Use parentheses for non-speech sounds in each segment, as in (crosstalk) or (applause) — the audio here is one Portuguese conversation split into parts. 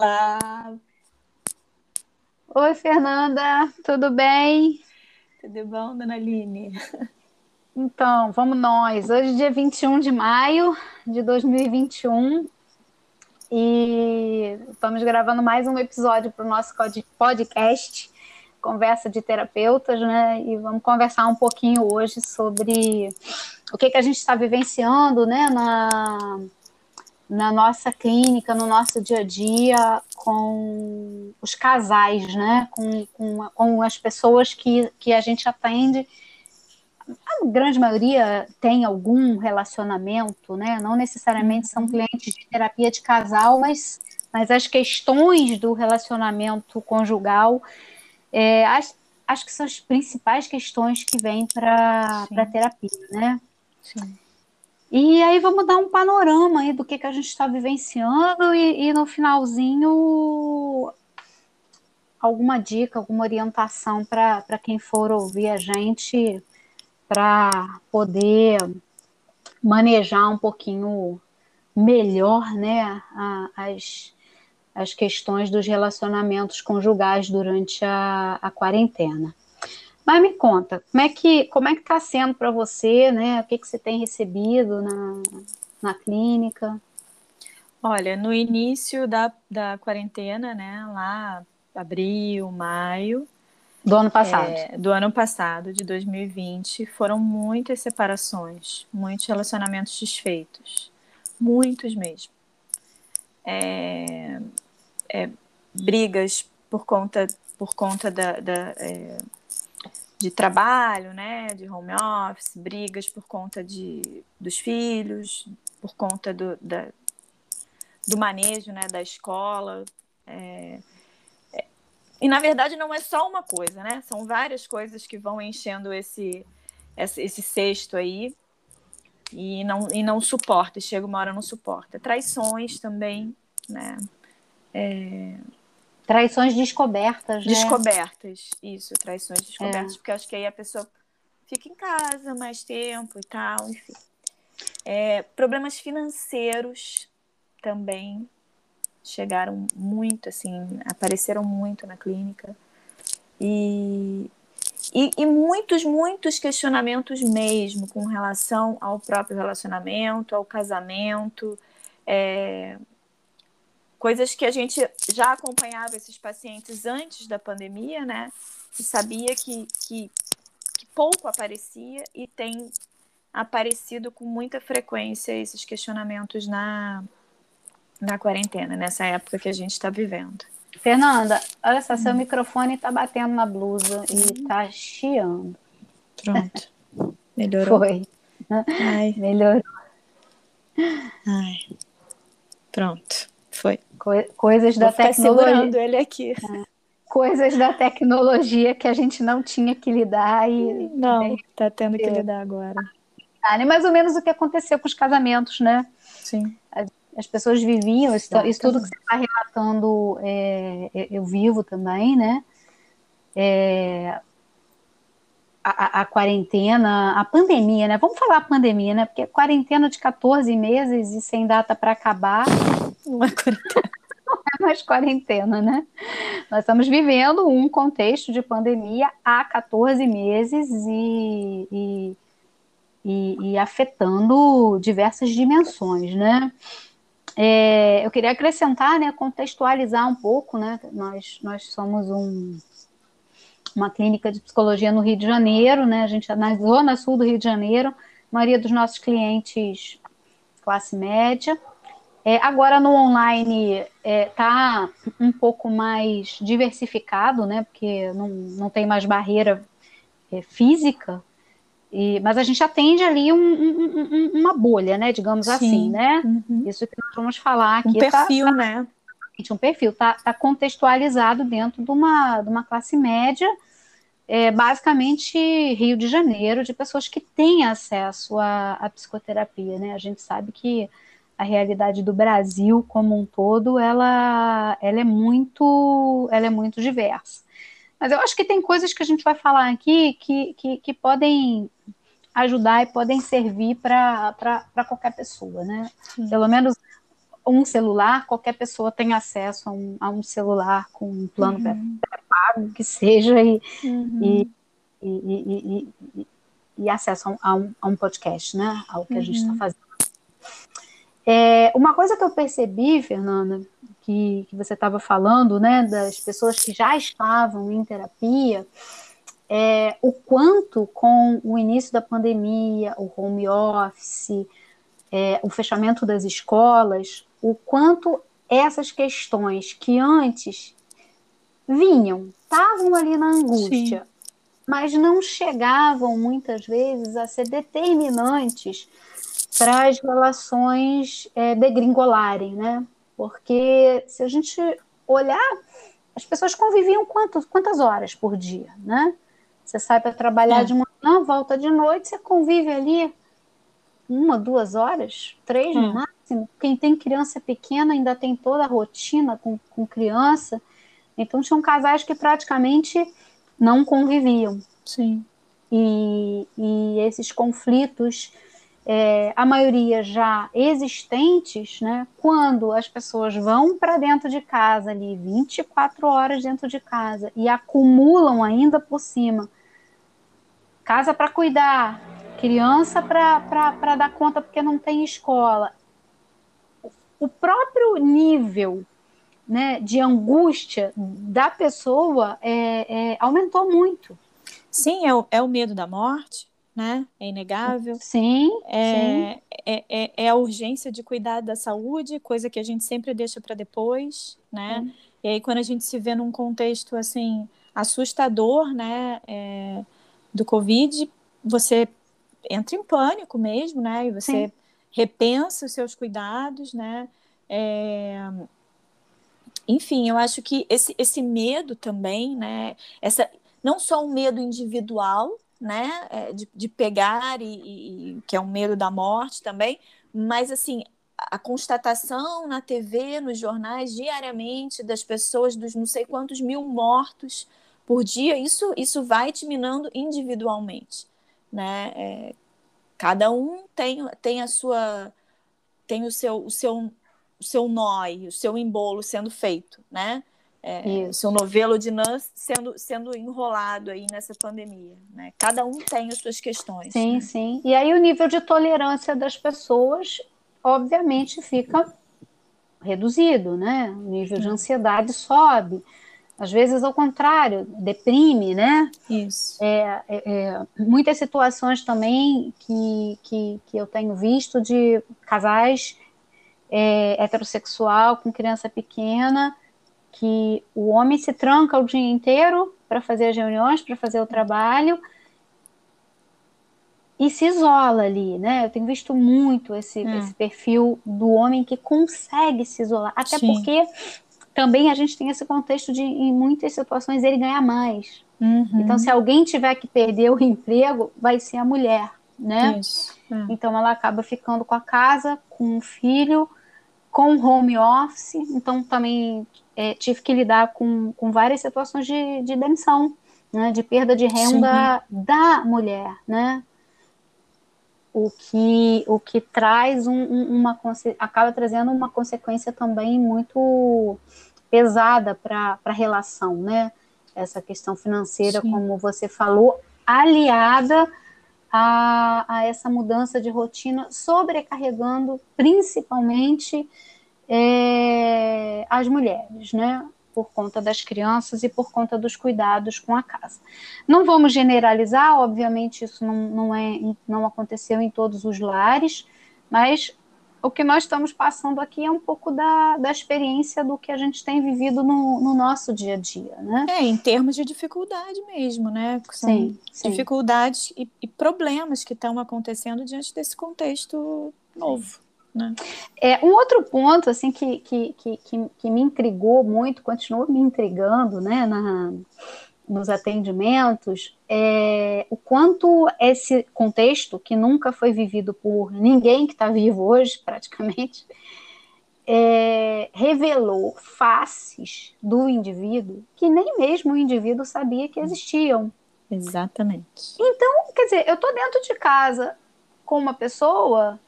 Olá, Oi, Fernanda, tudo bem? tudo bom, dona Aline? Então, vamos nós. Hoje, é dia 21 de maio de 2021, e estamos gravando mais um episódio para o nosso podcast, Conversa de Terapeutas, né? E vamos conversar um pouquinho hoje sobre o que, que a gente está vivenciando, né, na, na nossa clínica, no nosso dia a dia, com os casais, né? Com, com, com as pessoas que, que a gente atende. A grande maioria tem algum relacionamento, né? Não necessariamente são clientes de terapia de casal, mas, mas as questões do relacionamento conjugal, é, acho, acho que são as principais questões que vêm para a terapia, né? Sim. E aí vamos dar um panorama aí do que, que a gente está vivenciando e, e no finalzinho alguma dica, alguma orientação para quem for ouvir a gente para poder manejar um pouquinho melhor, né, a- as, as questões dos relacionamentos conjugais durante a, a quarentena. Mas me conta, como é que como é que está sendo para você, né? O que, que você tem recebido na, na clínica? Olha, no início da, da quarentena, né, lá abril, maio, Do ano passado. é, do ano passado, de 2020, foram muitas separações, muitos relacionamentos desfeitos, muitos mesmo. É, é, brigas por conta, por conta da, da, é, de trabalho, né, de home office, brigas por conta de, dos filhos, por conta do, da, do manejo, né, da escola. é, é, e na verdade não é só uma coisa, né? São várias coisas que vão enchendo esse, esse, esse cesto aí e não, e não suporta, chega uma hora não suporta. Traições também, né? Traições descobertas, né? Descobertas, isso, traições descobertas, porque eu acho que aí a pessoa fica em casa mais tempo e tal, enfim. É, problemas financeiros também chegaram muito, assim, apareceram muito na clínica. E, e, e muitos, muitos questionamentos mesmo com relação ao próprio relacionamento, ao casamento, é, coisas que a gente já acompanhava esses pacientes antes da pandemia, né? E sabia que, que, que pouco aparecia e tem aparecido com muita frequência esses questionamentos na, na quarentena, nessa época que a gente está vivendo. Fernanda, olha só, seu microfone está batendo na blusa e está chiando. Pronto. (laughs) Melhorou. Foi. Ai, Melhorou. ai. Pronto. Foi. Co- coisas da Vou ficar tecnologia. ele aqui. Coisas da tecnologia que a gente não tinha que lidar e Não, tá tendo que lidar agora. é mais ou menos o que aconteceu com os casamentos, né? Sim. as pessoas viviam, isso, isso tudo que você está relatando, é, eu- eu vivo também, né? É, a, a- a quarentena, a pandemia, né? Vamos falar pandemia, né? Porque quarentena de 14 meses e sem data para acabar, Uma quarentena. (laughs) é mais quarentena, né? Nós estamos vivendo um contexto de pandemia há 14 meses e, e, e- e afetando diversas dimensões, né? É, eu queria acrescentar, né, contextualizar um pouco, né? Nós, nós somos um, uma clínica de psicologia no Rio de Janeiro, né? A gente é na zona sul do Rio de Janeiro, maioria dos nossos clientes classe média. É, agora no online está um pouco mais diversificado, né? Porque não, não tem mais barreira é, física, e, mas a gente atende ali um- um- um- uma bolha, né? Digamos Sim. assim, né? Uhum. Isso que nós vamos falar aqui Um tá- perfil, né? um perfil, está tá contextualizado dentro de uma, de uma classe média, é, basicamente Rio de Janeiro, de pessoas que têm acesso à, à psicoterapia, né? A gente sabe que a realidade do Brasil como um todo, ela, ela é muito, ela é muito diversa. Mas eu acho que tem coisas que a gente vai falar aqui que, que, que podem ajudar e podem servir para qualquer pessoa, né? Sim. Pelo menos um celular, qualquer pessoa tem acesso a um, a um celular com um plano uhum. pago, que seja, e, uhum. e, e, e, e, acesso a um, a um, podcast, né? Ao que a gente está uhum. fazendo. É, uma coisa que eu percebi, Fernanda, que, que você estava falando, né, das pessoas que já estavam em terapia, é, o quanto com o início da pandemia, o home office, é, o fechamento das escolas, o quanto essas questões que antes vinham, estavam ali na angústia, Sim. mas não chegavam muitas vezes a ser determinantes para as relações é, degringolarem, né? Porque se a gente olhar, as pessoas conviviam quantos, quantas horas por dia, né? Você sai para trabalhar é. de manhã, volta de noite, você convive ali uma, duas horas, três no hum. máximo. Quem tem criança pequena ainda tem toda a rotina com, com criança. Então, tinham casais que praticamente não conviviam. Sim. E, e esses conflitos, é, a maioria já existentes, né? Quando as pessoas vão para dentro de casa ali, 24 horas dentro de casa, e acumulam ainda por cima casa para cuidar, criança para dar conta porque não tem escola. O próprio nível né, de angústia da pessoa é, é, aumentou muito. Sim, é o, é o medo da morte, né? É inegável. Sim, é, sim. É, é, é, a urgência de cuidar da saúde, coisa que a gente sempre deixa para depois, né? Sim. E aí, quando a gente se vê num contexto, assim, assustador, né? É, do Covid, você entra em pânico mesmo, né? E você Sim. repensa os seus cuidados, né? É... Enfim, eu acho que esse, esse medo também, né? Essa, não só um medo individual, né? É, de, de pegar e, e que é um medo da morte também, mas assim a constatação na TV, nos jornais diariamente das pessoas dos não sei quantos mil mortos por dia, isso isso vai te minando individualmente né? É, cada um tem, tem a sua tem o seu o seu o seu nó, o seu embolo sendo feito, né? É, seu novelo de nãs sendo, sendo enrolado aí nessa pandemia, né? Cada um tem as suas questões. Sim, né? sim. E aí o nível de tolerância das pessoas, obviamente, fica reduzido, né? O nível de ansiedade sobe. Às vezes, ao contrário, deprime, né? Isso. É, é, é, muitas situações também que, que, que eu tenho visto de casais é, heterossexual com criança pequena, que o homem se tranca o dia inteiro para fazer as reuniões, para fazer o trabalho, e se isola ali, né? Eu tenho visto muito esse, hum. esse perfil do homem que consegue se isolar, até Sim. porque também a gente tem esse contexto de, em muitas situações, ele ganhar mais. Uhum. Então, se alguém tiver que perder o emprego, vai ser a mulher, né? Isso. É. Então, ela acaba ficando com a casa, com o filho, com home office. Então, também é, tive que lidar com, com várias situações de, de demissão, né? De perda de renda Sim. da mulher, né? o que, o que traz um, uma acaba trazendo uma consequência também muito pesada para a relação, né? Essa questão financeira, Sim. como você falou, aliada a, a, essa mudança de rotina, sobrecarregando principalmente é, as mulheres, né? por conta das crianças e por conta dos cuidados com a casa. Não vamos generalizar, obviamente isso não, não, é, não aconteceu em todos os lares, mas o que nós estamos passando aqui é um pouco da, da experiência do que a gente tem vivido no, no nosso dia a dia, né? É, em termos de dificuldade mesmo, né? São sim, sim. dificuldades e, e problemas que estão acontecendo diante desse contexto novo. Né? É, um outro ponto assim que, que, que, que, me intrigou muito, continua me intrigando né, na, nos atendimentos, é o quanto esse contexto, que nunca foi vivido por ninguém que está vivo hoje, (laughs) praticamente, é, revelou faces do indivíduo que nem mesmo o indivíduo sabia que existiam. Exatamente. Então, quer dizer, eu estou dentro de casa com uma pessoa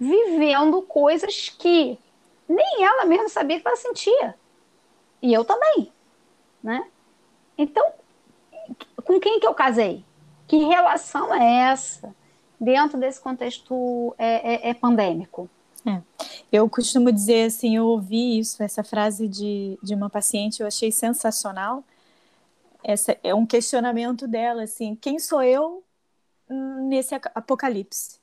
vivendo coisas que nem ela mesma sabia que ela sentia. E eu também, né? Então, com quem que eu casei? Que relação é essa dentro desse contexto é, é, é pandêmico? É. Eu costumo dizer assim, eu ouvi isso, essa frase de, de uma paciente, eu achei sensacional. Essa é um questionamento dela, assim, quem sou eu nesse apocalipse?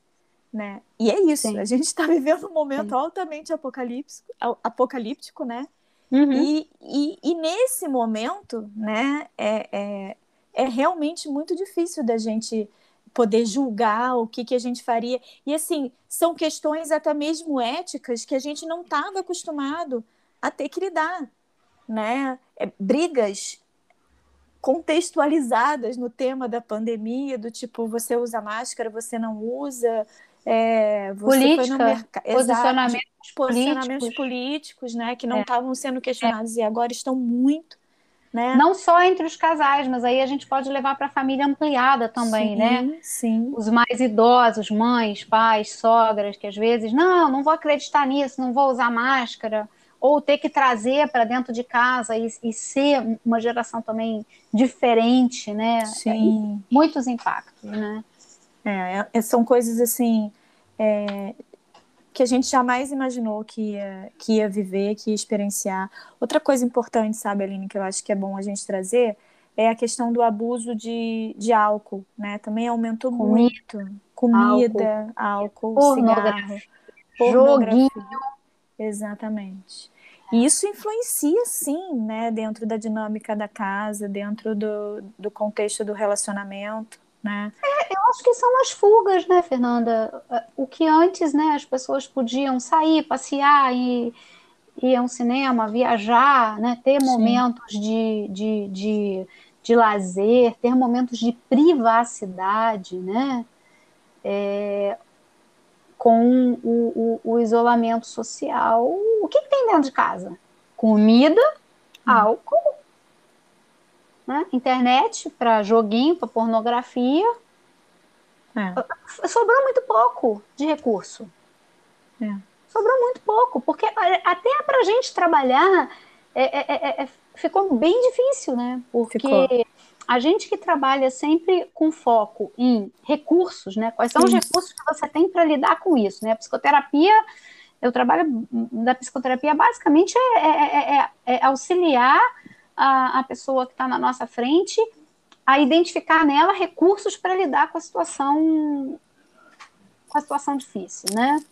Né? E é isso, Sim. a gente está vivendo um momento Sim. altamente apocalíptico, apocalíptico né? Uhum. E, e, e, nesse momento, né, é, é, é realmente muito difícil da gente poder julgar o que, que a gente faria. E, assim, são questões até mesmo éticas que a gente não estava acostumado a ter que lidar, né? É, brigas contextualizadas no tema da pandemia, do tipo, você usa máscara, você não usa, é, Política, merc... posicionamentos, posicionamentos políticos. políticos, né, que não é. estavam é. sendo questionados é. e agora estão muito né? Não só entre os casais, mas aí a gente pode levar para a família ampliada também, sim, né? Sim. Os mais idosos, mães, pais, sogras, que às vezes, não, não vou acreditar nisso, não vou usar máscara, ou ter que trazer para dentro de casa e, e, ser uma geração também diferente, né? Sim. É, muitos impactos, né? É, é são coisas assim. É, que a gente jamais imaginou que ia, que ia viver, que ia experienciar. Outra coisa importante, sabe, Aline, que eu acho que é bom a gente trazer, é a questão do abuso de, de álcool, né? Também aumentou Comida, muito. Comida, álcool, álcool cigarro, joguinho. Exatamente. E isso influencia, sim, né, dentro da dinâmica da casa, dentro do, do contexto do relacionamento né? É, eu acho que são as fugas, né, Fernanda? O que antes, né, as pessoas podiam sair, passear e ir a um cinema, viajar, né, ter momentos de, de, de, de, lazer, ter momentos de privacidade, né? É, com o, o, o, isolamento social, o que, que, tem dentro de casa? Comida, hum. álcool né? Internet para joguinho, para pornografia. É. Sobrou muito pouco de recurso. É. Sobrou muito pouco, porque até para a gente trabalhar é é, é, é, ficou bem difícil, né? Porque ficou. a gente que trabalha sempre com foco em recursos, né? Quais são isso. os recursos que você tem para lidar com isso, né? A psicoterapia, eu trabalho da psicoterapia basicamente é, é auxiliar a, a pessoa que está na nossa frente a identificar nela recursos para lidar com a situação com a situação difícil, né?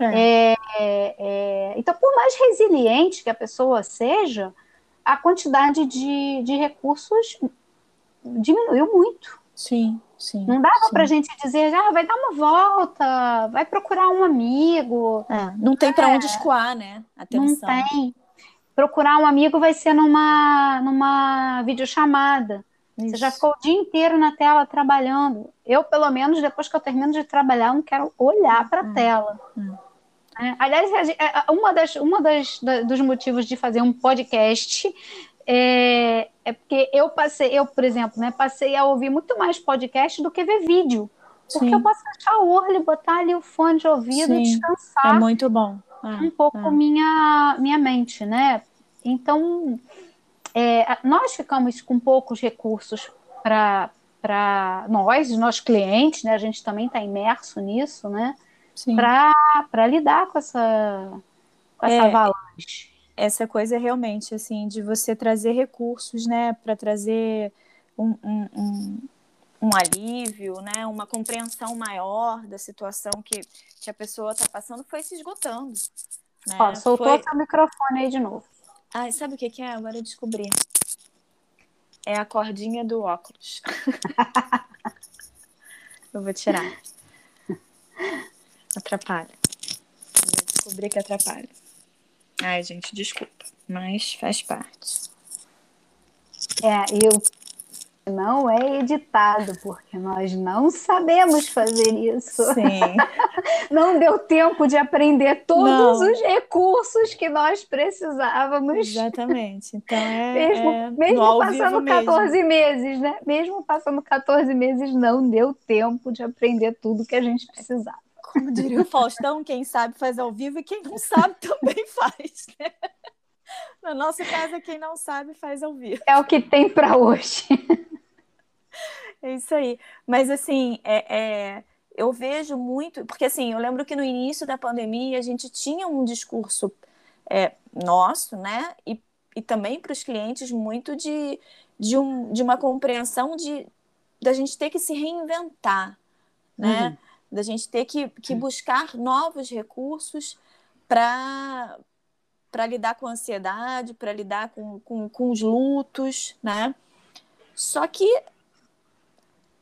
É. É, é, então, por mais resiliente que a pessoa seja, a quantidade de, de recursos diminuiu muito. Sim, sim. Não dava para a gente dizer, ah, vai dar uma volta, vai procurar um amigo. É, não tem para onde escoar, né? Atenção. Não tem procurar um amigo vai ser numa, numa videochamada. Isso. Você já ficou o dia inteiro na tela trabalhando. Eu, pelo menos, depois que eu termino de trabalhar, eu não quero olhar para a hum. tela. Hum. É, aliás, é, uma, das, uma das, dos motivos de fazer um podcast é, é, porque eu passei, eu, por exemplo, né, passei a ouvir muito mais podcast do que ver vídeo. Porque Sim. eu posso fechar o olho, botar ali o fone de ouvido Sim. e descansar. É muito bom um pouco ah. minha, minha mente, né? Então, é, nós ficamos com poucos recursos para para nós, nossos clientes, né? A gente também está imerso nisso, né? Para lidar com essa, com essa é, avalanche. Essa coisa realmente, assim, de você trazer recursos, né? Para trazer um, um, um, um, alívio, né? Uma compreensão maior da situação que, que a pessoa está passando, foi se esgotando. Né? Ó, soltou Foi... seu microfone aí de novo. Ai, sabe o que, que é? Agora eu descobri. É a cordinha do óculos. (laughs) eu vou tirar. Atrapalha. Eu descobri que atrapalha. Ai, gente, desculpa. Mas faz parte. É, eu não é editado, porque nós não sabemos fazer isso. Sim. (laughs) não deu tempo de aprender todos não. os recursos que nós precisávamos. Exatamente. Então é. (laughs) Mesmo, é mesmo passando 14 mesmo. meses, né? Mesmo passando 14 meses, não deu tempo de aprender tudo que a gente precisava. Como diria o Faustão, quem sabe faz ao vivo e quem não sabe (laughs) também faz. Né? No nosso caso, quem não sabe faz ao vivo. É o que tem para hoje. É isso aí. Mas assim, é, é, eu vejo muito, porque assim, eu lembro que no início da pandemia a gente tinha um discurso é, nosso, né? E, e também para os clientes muito de, de, um, de uma compreensão de da gente ter que se reinventar, né? Uhum. Da gente ter que, que buscar novos recursos para para lidar com a ansiedade, para lidar com, com, com os lutos, né? Só que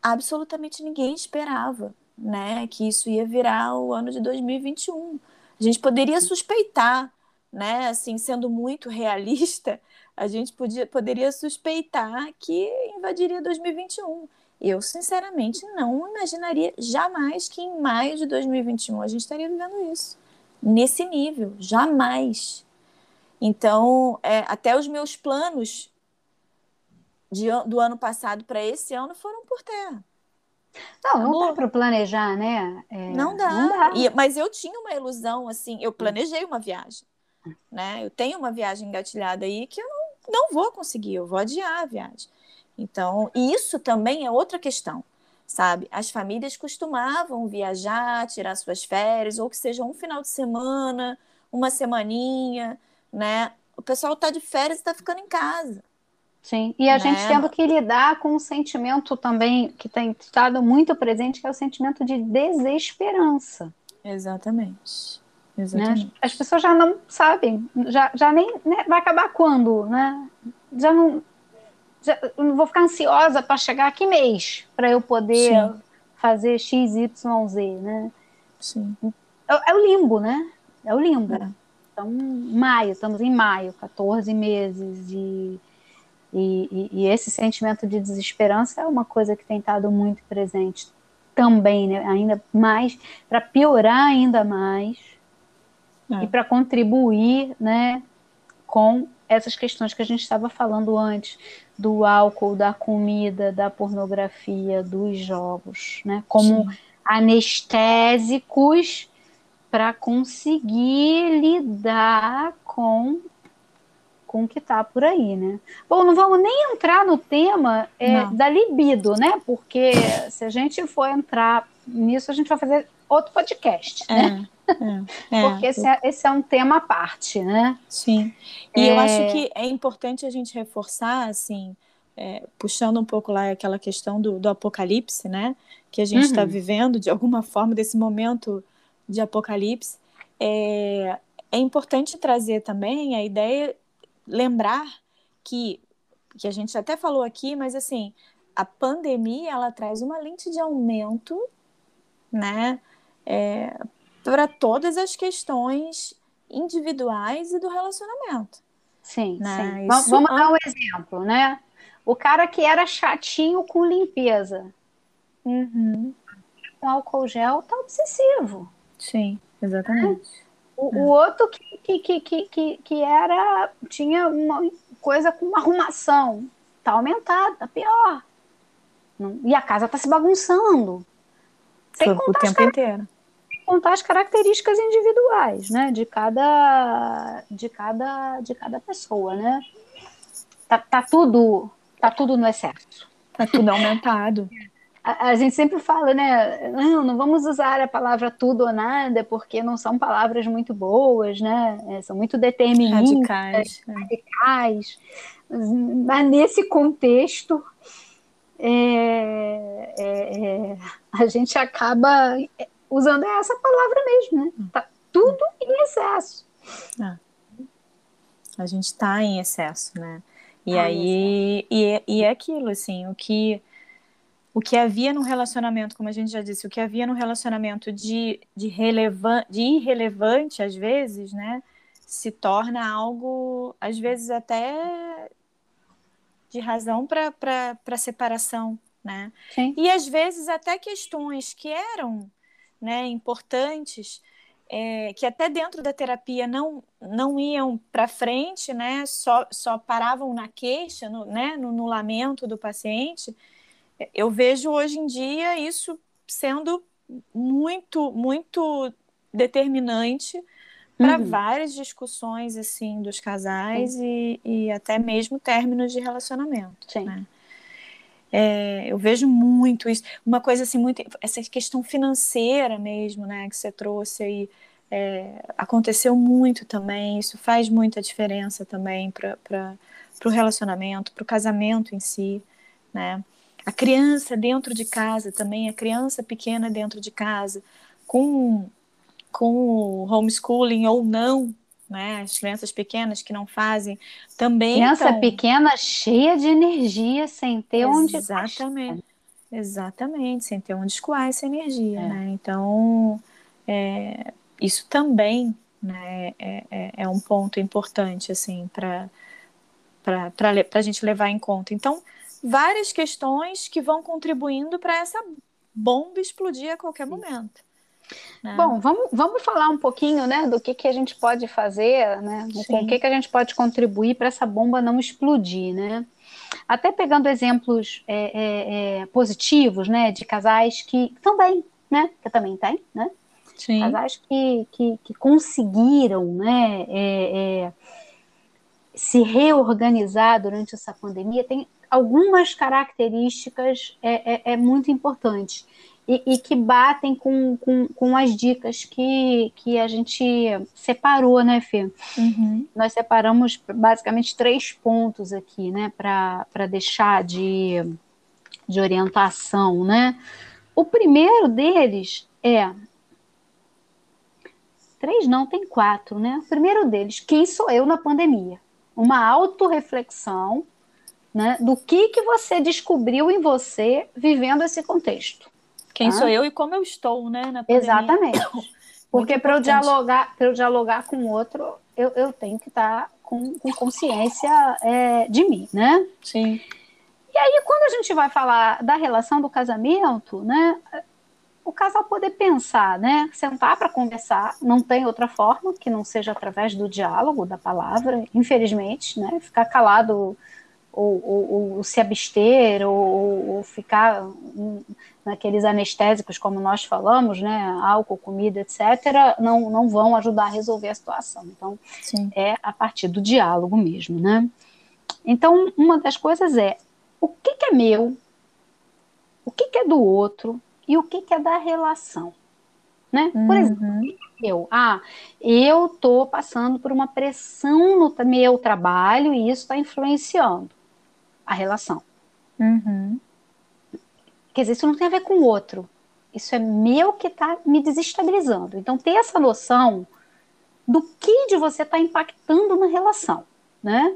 absolutamente ninguém esperava, né, que isso ia virar o ano de 2021. A gente poderia suspeitar, né, assim, sendo muito realista, a gente podia, poderia suspeitar que invadiria 2021. Eu, sinceramente, não imaginaria jamais que em maio de 2021 a gente estaria vivendo isso. Nesse nível, jamais. Então, é, até os meus planos de, do ano passado para esse ano foram por terra. Não, não dá para planejar, né? É, não dá. Não dá. E, mas eu tinha uma ilusão, assim, eu planejei uma viagem, né? Eu tenho uma viagem engatilhada aí que eu não, não vou conseguir, eu vou adiar a viagem. Então, isso também é outra questão, sabe? As famílias costumavam viajar, tirar suas férias, ou que seja um final de semana, uma semaninha, né? O pessoal está de férias e está ficando em casa. Sim, e a né? gente tendo que lidar com um sentimento também que tem estado muito presente, que é o sentimento de desesperança. Exatamente. Exatamente. Né? As pessoas já não sabem, já, já nem né, vai acabar quando, né? Já não, já, não vou ficar ansiosa para chegar que mês para eu poder Sim. fazer X, Y, Z, né? Sim. É, é, o limbo, né? É o limbo. É. Então, maio, estamos em maio, 14 meses, e, e, e, esse sentimento de desesperança é uma coisa que tem estado muito presente também, né? ainda mais, para piorar ainda mais, é. e para contribuir né, com essas questões que a gente estava falando antes, do álcool, da comida, da pornografia, dos jogos, né? Como Sim. anestésicos para conseguir lidar com com o que está por aí, né? Bom, não vamos nem entrar no tema é, da libido, né? Porque se a gente for entrar nisso, a gente vai fazer outro podcast, né? É, é, Porque esse é, esse é, um tema à parte, né? Sim. E eu acho é. que é importante a gente reforçar, assim, é, puxando um pouco lá aquela questão do, do apocalipse, né? Que a gente está uhum. vivendo, de alguma forma, desse momento de Apocalipse, é, é importante trazer também a ideia, lembrar que, que a gente até falou aqui, mas assim, a pandemia ela traz uma lente de aumento, né, é, para todas as questões individuais e do relacionamento. Sim, né? sim. Isso Vamos dar um exemplo, né? O cara que era chatinho com limpeza, uhum. com álcool gel, tá obsessivo. Sim, exatamente. O, é. o outro que, que, que, que, que era tinha uma coisa com uma arrumação, tá aumentada, tá pior. E a casa tá se bagunçando. Sem o tempo inteiro. Contar as características individuais, né? De cada, de cada, de cada pessoa, né? Tá, tá tudo, tá tudo no excesso. Tá tudo aumentado. (laughs) a, a, gente sempre fala, né? Não, não vamos usar a palavra tudo ou nada, porque não são palavras muito boas, né? É, são muito deterministas, radicais. É. radicais. Mas nesse contexto, é, é, é, a gente acaba usando essa palavra mesmo, né? Tá tudo em excesso. Ah. A gente está em excesso, né? E ah, aí, e, e é aquilo, assim, o que o que havia no relacionamento, como a gente já disse, o que havia no relacionamento de, de, relevan de irrelevante, às vezes, né, se torna algo, às vezes, até de razão para separação, né? Sim. E às vezes até questões que eram né, importantes, é, que até dentro da terapia não, não iam para frente, né, só, só paravam na queixa, no, né, no, no lamento do paciente, eu vejo hoje em dia isso sendo muito, muito determinante para uhum. várias discussões assim dos casais e, e, até mesmo términos de relacionamento. Sim. Né? É, eu vejo muito isso, uma coisa assim muito essa questão financeira mesmo, né, que você trouxe aí. É, aconteceu muito também, isso faz muita diferença também para o relacionamento, para o casamento em si, né? A criança dentro de casa também, a criança pequena dentro de casa, com com homeschooling ou não, né? As crianças pequenas que não fazem também. Criança pequena cheia de energia, sem ter onde. Exatamente. Exatamente, sem ter onde escoar essa energia, é. né? Então, é, isso também né, é, é, é um ponto importante, assim, para a gente levar em conta. Então, várias questões que vão contribuindo para essa bomba explodir a qualquer momento. Né? Bom, vamos, vamos falar um pouquinho né, do que, que a gente pode fazer, né, com o que, que a gente pode contribuir para essa bomba não explodir. Né? Até pegando exemplos é, é, é, positivos né, de casais que também, né, que também tem, né? Sim. Casais que, que, que conseguiram né, é, é, se reorganizar durante essa pandemia, tem algumas características é, é, muito importantes e, e que batem com, com, com, as dicas que, que a gente separou, né, Fê? Uhum. Nós separamos basicamente três pontos aqui, né, para deixar de, de orientação, né? O primeiro deles é. Três não, tem quatro, né? O primeiro deles, quem sou eu na pandemia? Uma autorreflexão né, do que, que você descobriu em você vivendo esse contexto. Quem tá? sou eu e como eu estou, né? Exatamente. (coughs) Porque para eu dialogar, para eu dialogar com o outro, eu, eu tenho que estar tá com, com consciência é, de mim, né? Sim. E aí, quando a gente vai falar da relação do casamento, né? O casal poder pensar, né? Sentar para conversar, não tem outra forma que não seja através do diálogo, da palavra, infelizmente, né? Ficar calado ou, ou, ou se abster, ou, ou, ficar naqueles anestésicos, como nós falamos, né, álcool, comida, etc., não, não vão ajudar a resolver a situação. Então, Sim. é a partir do diálogo mesmo, né? Então, uma das coisas é o que, que é meu, o que, que, é do outro e o que, que é da relação. Né? Por uhum. exemplo, eu, ah, eu estou passando por uma pressão no meu trabalho e isso está influenciando a relação. Uhum. Quer dizer, isso não tem a ver com o outro. Isso é meu que está me desestabilizando. Então, ter essa noção do que de você está impactando na relação, né?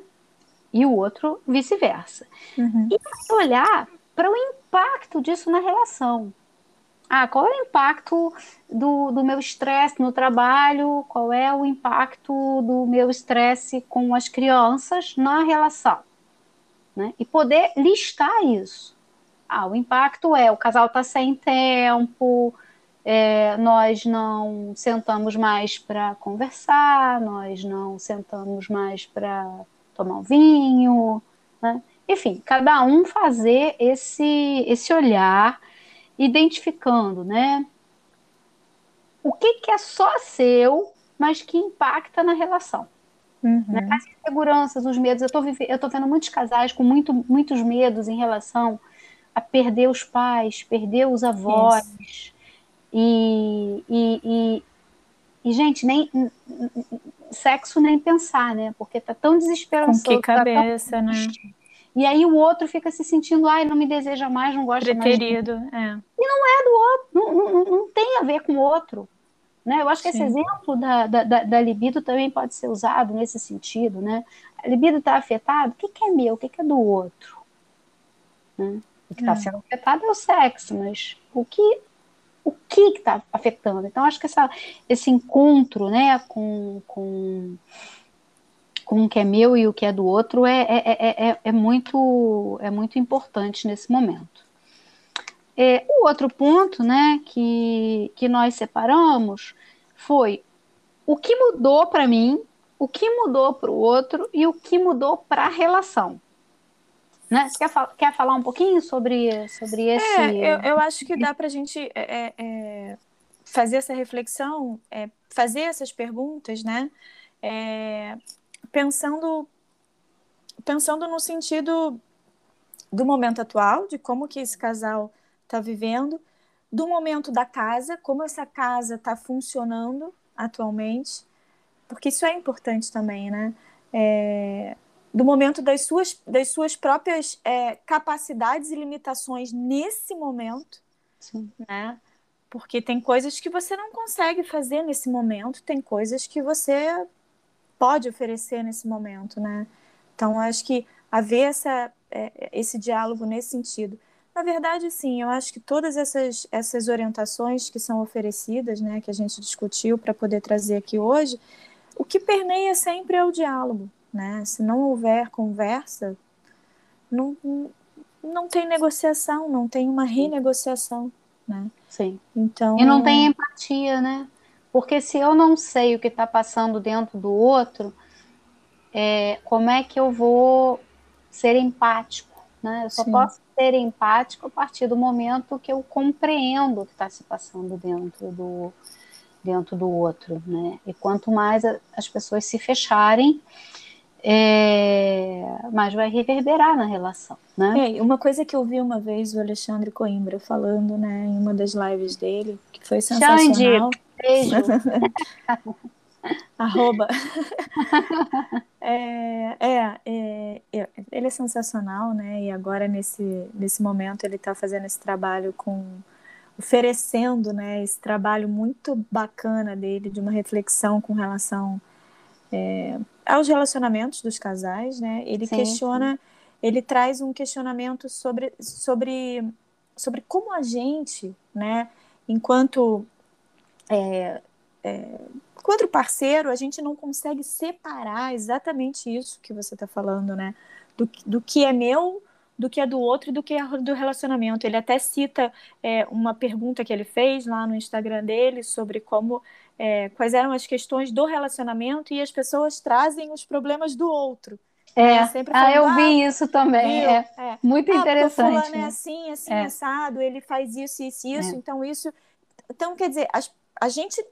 E o outro vice-versa. Uhum. E olhar para o impacto disso na relação. Ah, qual é o impacto do, do meu estresse no trabalho? Qual é o impacto do meu estresse com as crianças na relação? Né? E poder listar isso. Ah, o impacto é o casal está sem tempo, é, nós não sentamos mais para conversar, nós não sentamos mais para tomar um vinho, né? enfim, cada um fazer esse, esse olhar, identificando, né? O que, que é só seu, mas que impacta na relação. Uhum. Né? As inseguranças, os medos. Eu estou vendo muitos casais com muito, muitos medos em relação a perder os pais, perder os avós. E, e, e, e, gente, nem sexo nem pensar, né? Porque tá tão desesperançoso. Com que cabeça, tá né? E aí o outro fica se sentindo, ai, não me deseja mais, não gosta Preterido, mais. é. E não é do outro, não, não, não tem a ver com o outro. Né? Eu acho que Sim. esse exemplo da, da, da, libido também pode ser usado nesse sentido. Né? A libido está afetada, o que, que, é meu, o que, que é do outro? Né? O que está é. sendo afetado é o sexo, mas o que o que está afetando? Então, acho que essa, esse encontro né, com, com, com o que é meu e o que é do outro é, é, é, é, muito, é muito importante nesse momento. É, o outro ponto né, que, que nós separamos foi o que mudou para mim, o que mudou para o outro e o que mudou para a relação. Né? Você quer, fal quer falar um pouquinho sobre, sobre é, esse. É, eu, eu acho que dá para a gente é, é, fazer essa reflexão, é, fazer essas perguntas, né? É, pensando, pensando no sentido do momento atual, de como que esse casal está vivendo, do momento da casa, como essa casa está funcionando atualmente, porque isso é importante também, né? É, do momento das suas, das suas próprias é, capacidades e limitações nesse momento, Sim. né? Porque tem coisas que você não consegue fazer nesse momento, tem coisas que você pode oferecer nesse momento, né? Então, acho que haver essa, é, esse diálogo nesse sentido. Na verdade, sim, eu acho que todas essas, essas orientações que são oferecidas, né, que a gente discutiu para poder trazer aqui hoje, o que permeia sempre é o diálogo. Né? Se não houver conversa, não, não tem negociação, não tem uma renegociação. Né? Sim. Então... E não tem empatia, né? Porque se eu não sei o que está passando dentro do outro, é, como é que eu vou ser empático? Né? Eu só Sim. posso ser empático a partir do momento que eu compreendo o que está se passando dentro do, dentro do outro, né? E quanto mais as pessoas se fecharem, é, mais vai reverberar na relação, né? É, uma coisa que eu vi uma vez o Alexandre Coimbra falando, né, em uma das lives dele, que foi sensacional. Beijo. (laughs) Arroba. (laughs) é, é, é, é, ele é sensacional, né? E agora, nesse, nesse momento, ele está fazendo esse trabalho com oferecendo né, esse trabalho muito bacana dele, de uma reflexão com relação é, aos relacionamentos dos casais. Né? Ele sim, questiona, sim. ele traz um questionamento sobre, sobre, sobre como a gente, né, enquanto, é, é, enquanto parceiro, a gente não consegue separar exatamente isso que você está falando, né? Do, do que é meu do que é do outro e do que é do relacionamento. Ele até cita é, uma pergunta que ele fez lá no Instagram dele sobre como é, quais eram as questões do relacionamento e as pessoas trazem os problemas do outro. É, né? sempre ah, eu vi ah, isso também. É, é. Muito ah, interessante. Fulano é né? é assim, assim, é. assado, ele faz isso, isso, isso, é. então isso. Então, quer dizer, a gente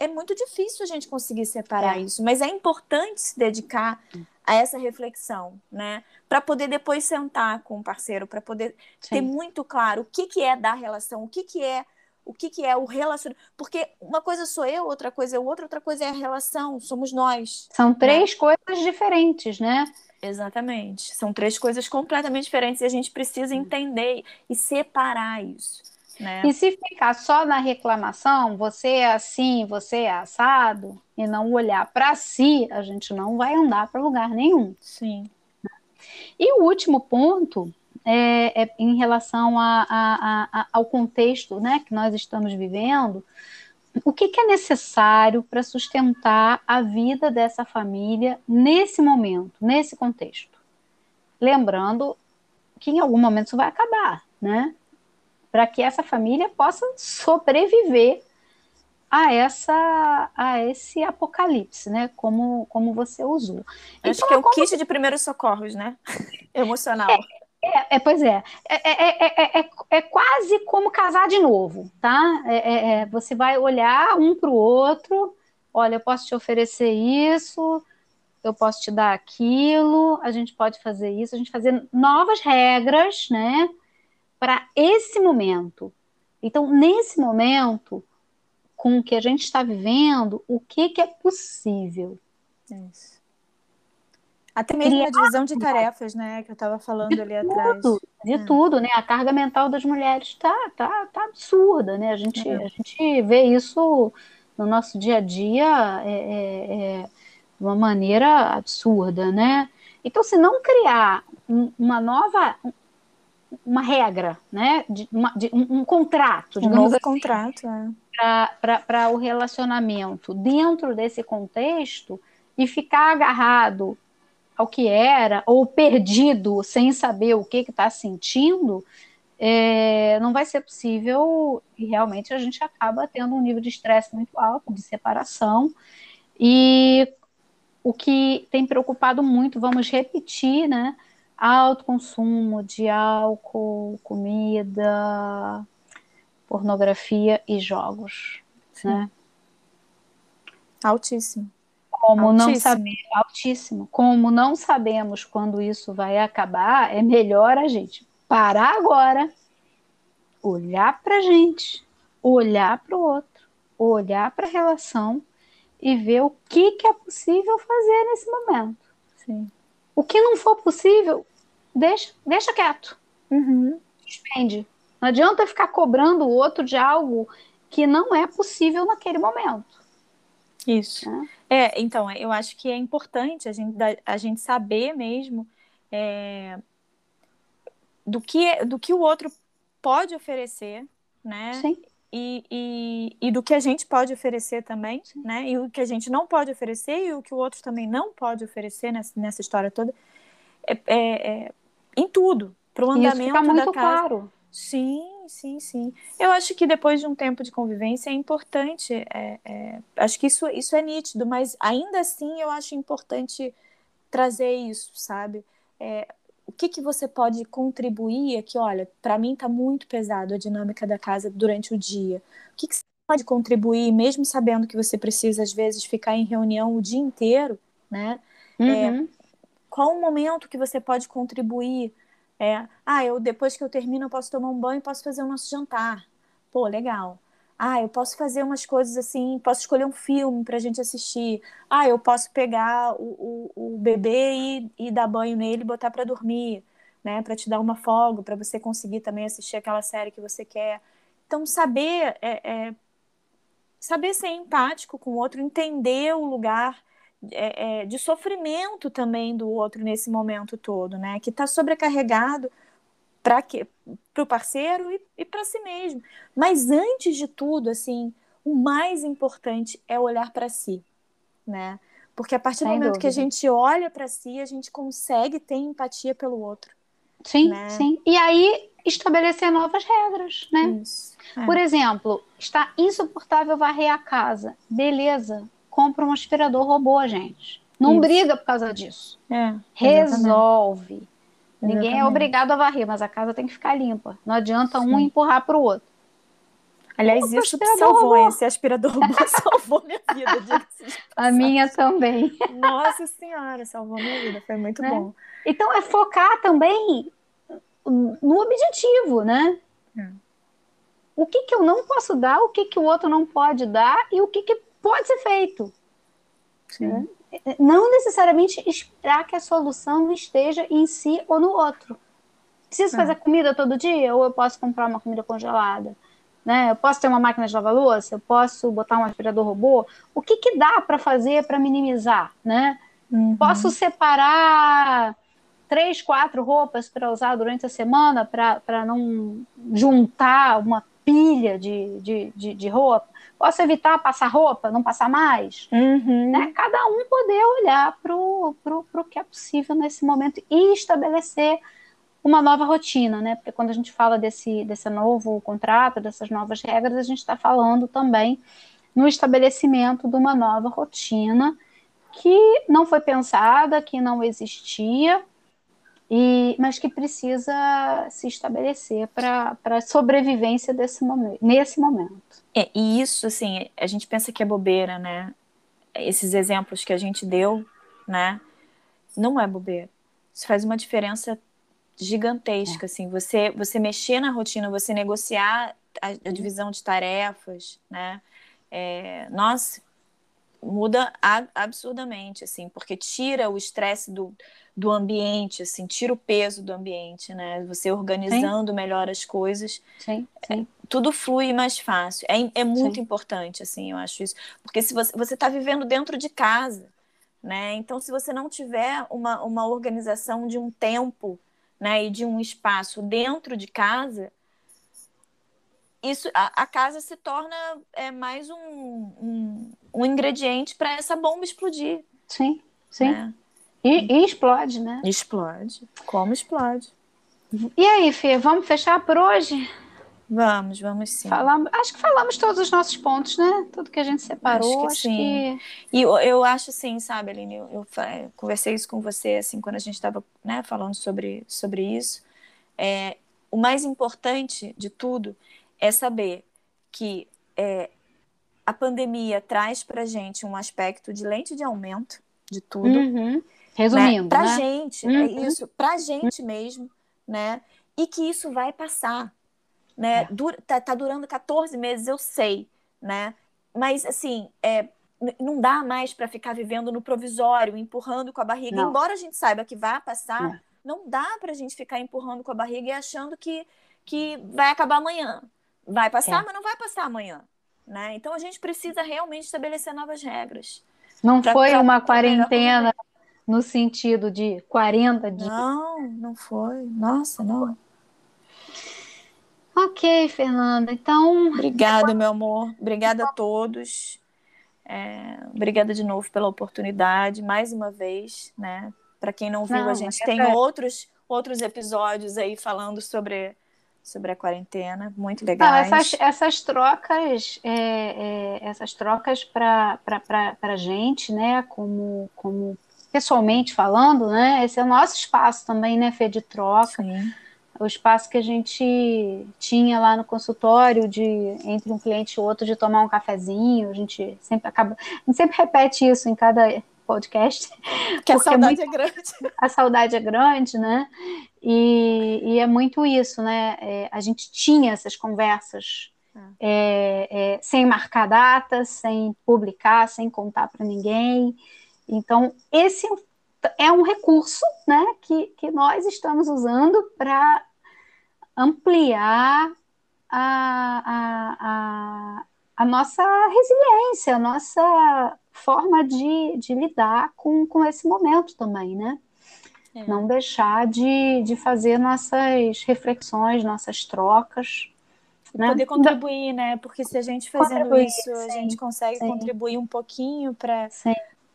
é muito difícil a gente conseguir separar é. isso, mas é importante se dedicar a essa reflexão, né? Para poder depois sentar com o parceiro, para poder Sim. ter muito claro o que, que é da relação, o que, que é o que, que é o relacionamento. Porque uma coisa sou eu, outra coisa é o outro, outra coisa é a relação, somos nós. São né? três né? coisas diferentes, né? Exatamente. São três coisas completamente diferentes e a gente precisa entender e separar isso. Né? E se ficar só na reclamação, você é assim, você é assado, e não olhar para si, a gente não vai andar para lugar nenhum. Sim. E o último ponto é, é em relação a, a, a, ao contexto né, que nós estamos vivendo. O que, que é necessário para sustentar a vida dessa família nesse momento, nesse contexto? Lembrando que em algum momento isso vai acabar, né? Para que essa família possa sobreviver a essa a esse apocalipse, né? Como como você usou. Acho então, que é o como... kit de primeiros socorros, né? (laughs) Emocional. É, é, é, pois é. É, é, é, quase como casar de novo, tá? você vai olhar um para o outro. Olha, eu posso te oferecer isso, eu posso te dar aquilo, a gente pode fazer isso, a gente fazer novas regras, né? Para esse momento. Então, nesse momento, com o que a gente está vivendo, o que, que é possível? Isso. Até mesmo Criar... a divisão de tarefas, né, que eu estava falando de ali tudo, atrás. De é. tudo, né? A carga mental das mulheres está tá, tá absurda, né? A gente, é. a gente vê isso no nosso dia a dia é, é, é de uma maneira absurda, né? Então, se não criar uma nova, uma regra, né? De, uma, de um, um, contrato, digamos um novo assim, contrato, é. para o relacionamento dentro desse contexto e ficar agarrado ao que era ou perdido sem saber o que está sentindo, é, não vai ser possível e realmente a gente acaba tendo um nível de estresse muito alto, de separação. E o que tem preocupado muito, vamos repetir, né? Alto consumo de álcool, comida, pornografia e jogos, Sim. né? Altíssimo. Como altíssimo. não saber, altíssimo. Como não sabemos quando isso vai acabar, é melhor a gente parar agora, olhar para a gente, olhar para o outro, olhar para a relação e ver o que, que é possível fazer nesse momento. Sim. O que não for possível, deixa, deixa quieto. Uhum. Suspende. Não adianta ficar cobrando o outro de algo que não é possível naquele momento. Isso. É, é então, eu acho que é importante a gente, a gente saber mesmo é, do, que, do que o outro pode oferecer, né? Sim. E, e, e, do que a gente pode oferecer também, Sim. né? E o que a gente não pode oferecer e o que o outro também não pode oferecer nessa, nessa história toda, é, é, é em tudo, para o andamento Isso fica muito da casa. Claro. Sim, sim, sim. Eu acho que depois de um tempo de convivência é importante, é, é, acho que isso, isso é nítido, mas ainda assim eu acho importante trazer isso, sabe? É, o que, que você pode contribuir aqui? Olha, para mim está muito pesado a dinâmica da casa durante o dia. O que, que você pode contribuir, mesmo sabendo que você precisa, às vezes, ficar em reunião o dia inteiro, né? É, uhum. Qual o momento que você pode contribuir? É, ah, eu depois que eu termino, eu posso tomar um banho, posso fazer o nosso jantar. Pô, legal. Ah, eu posso fazer umas coisas assim, posso escolher um filme para a gente assistir. Ah, eu posso pegar o, o, o bebê e, e dar banho nele botar para dormir, né? Para te dar uma folga, para você conseguir também assistir aquela série que você quer. Então, saber é, é, saber ser empático com o outro, entender o lugar é, é de sofrimento também do outro nesse momento todo, né? Que está sobrecarregado para o parceiro e, e para si mesmo. Mas antes de tudo, assim, o mais importante é olhar para si, né? Porque a partir Sem do momento dúvida. que a gente olha para si, a gente consegue ter empatia pelo outro. Sim, né? sim. E aí estabelecer novas regras, né? Isso, é. Por exemplo, está insuportável varrer a casa. Beleza, compra um aspirador robô, gente. Não Isso. briga por causa disso. É, Resolve. Ninguém é obrigado a varrer, mas a casa tem que ficar limpa. Não adianta Sim. um empurrar para o outro. Aliás, isso salvou, robô. esse aspirador robô (laughs) salvou minha vida. A minha também. Nossa Senhora, salvou minha vida, foi muito né? bom. Então, é focar também no objetivo, né? Hum. O que, que eu não posso dar, o que, que o outro não pode dar e o que, que pode ser feito. Né? não necessariamente esperar que a solução esteja em si ou no outro. Preciso fazer é. comida todo dia ou eu posso comprar uma comida congelada? Né? Eu posso ter uma máquina de lavar louça? Eu posso botar um aspirador robô? O que, que dá para fazer para minimizar? Né? Uhum. Posso separar três, quatro roupas para usar durante a semana para não juntar uma pilha de, de, de, de roupa? Posso evitar passar roupa, não passar mais? Uhum. Né? Cada um poder olhar para o que é possível nesse momento e estabelecer uma nova rotina, né? Porque quando a gente fala desse, desse novo contrato, dessas novas regras, a gente está falando também no estabelecimento de uma nova rotina que não foi pensada, que não existia, e, mas que precisa se estabelecer para a sobrevivência desse momento, nesse momento. É, e isso, assim, a gente pensa que é bobeira, né? Esses exemplos que a gente deu, né? Não é bobeira. Isso faz uma diferença gigantesca, é. assim. Você, você mexer na rotina, você negociar a, a divisão de tarefas, né? É, nossa, muda absurdamente, assim, porque tira o estresse do, do ambiente, assim, tira o peso do ambiente, né? Você organizando sim. melhor as coisas, sim, sim. É, tudo flui mais fácil. É, é muito importante, assim, eu acho isso, porque se você você está vivendo dentro de casa, né? Então, se você não tiver uma, uma organização de um tempo, né, e de um espaço dentro de casa, isso a, a casa se torna é, mais um, um, um ingrediente para essa bomba explodir. Sim, sim. Né? E, e, explode, né? Explode. Como explode. E aí, Fê, vamos fechar por hoje? Vamos, vamos sim. Falamos, acho que falamos todos os nossos pontos, né? Tudo que a gente separou, acho que acho sim. Que... E eu, eu acho assim, sabe, Aline, eu, eu, eu, conversei isso com você, assim, quando a gente estava né, falando sobre, sobre isso. É, o mais importante de tudo é saber que é, a pandemia traz para gente um aspecto de lente de aumento de tudo. Uhum. Resumindo, né? Para né? gente, é uhum. é isso, para gente mesmo, né? E que isso vai passar né? É. Dura, tá, tá, durando 14 meses, eu sei, né? Mas, assim, é, não dá mais para ficar vivendo no provisório, empurrando com a barriga. Não. Embora a gente saiba que vai passar, é. não dá para a gente ficar empurrando com a barriga e achando que, que vai acabar amanhã. Vai passar, é. mas não vai passar amanhã. Né? Então, a gente precisa realmente estabelecer novas regras. Não pra, foi pra, uma quarentena no sentido de 40 dias? Não, não foi. Nossa, não. Ok, Fernanda. Então. Obrigada, meu amor. Obrigada a todos. É, obrigada de novo pela oportunidade, mais uma vez, né? Para quem não viu, não, a gente tem é... outros, outros episódios aí falando sobre, sobre a quarentena, muito legais. Não, essas, essas trocas, é, é, essas trocas para a gente, né? Como, como pessoalmente falando, né? Esse é o nosso espaço também, né, Fê, de troca. Sim o espaço que a gente tinha lá no consultório de entre um cliente e outro de tomar um cafezinho, a gente sempre acaba, a gente sempre repete isso em cada podcast. Que a saudade é, muito, é, grande. A saudade é grande, né? E, e é muito isso, né? É, a gente tinha essas conversas é, é sem marcar datas, sem publicar, sem contar para ninguém. Então, esse é um recurso né, que, que nós estamos usando para ampliar a, a, a, a, nossa resiliência, a nossa forma de, de lidar com, com esse momento também, né? É. Não deixar de, de fazer nossas reflexões, nossas trocas. Né? Poder contribuir, né? Porque se a gente fazendo isso, sim, a gente consegue sim. contribuir um pouquinho para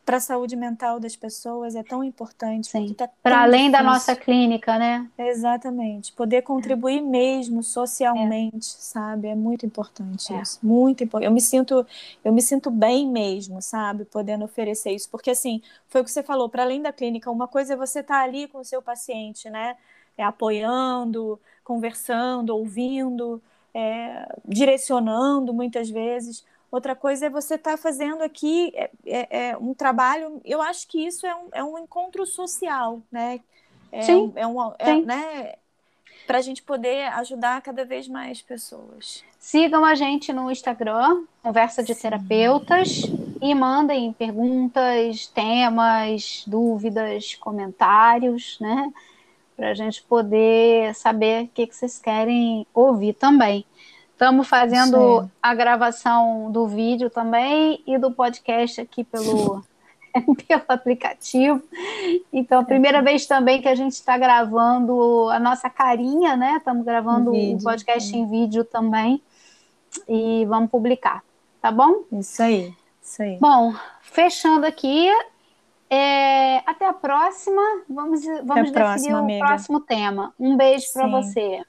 para a saúde mental das pessoas é tão importante. Tá para além difícil. da nossa clínica, né? Exatamente. Poder contribuir é. mesmo socialmente, é. sabe? É muito importante é. isso. Muito importante. Eu me sinto, eu me sinto bem mesmo, sabe? Podendo oferecer isso. Porque assim, foi o que você falou, para além da clínica, uma coisa é você estar tá ali com o seu paciente, né? É, apoiando, conversando, ouvindo, é, direcionando muitas vezes. Outra coisa é você estar tá fazendo aqui é, é, é, um trabalho. Eu acho que isso é um, é um encontro social, né? É, sim, é um, é, né? Para a gente poder ajudar cada vez mais pessoas. Sigam a gente no Instagram, Conversa de. Terapeutas, e mandem perguntas, temas, dúvidas, comentários, né? Para a gente poder saber o que, que vocês querem ouvir também. Estamos fazendo Sim. a gravação do vídeo também e do podcast aqui pelo, (laughs) pelo aplicativo. Então, primeira vez também que a gente está gravando a nossa carinha, né? Estamos gravando o podcast em vídeo também e vamos publicar, tá bom? Isso aí, isso aí. Bom, fechando aqui, é, até a próxima. Vamos, vamos definir o amiga. próximo tema. Um beijo para você.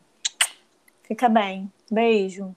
Fica bem. Beijo.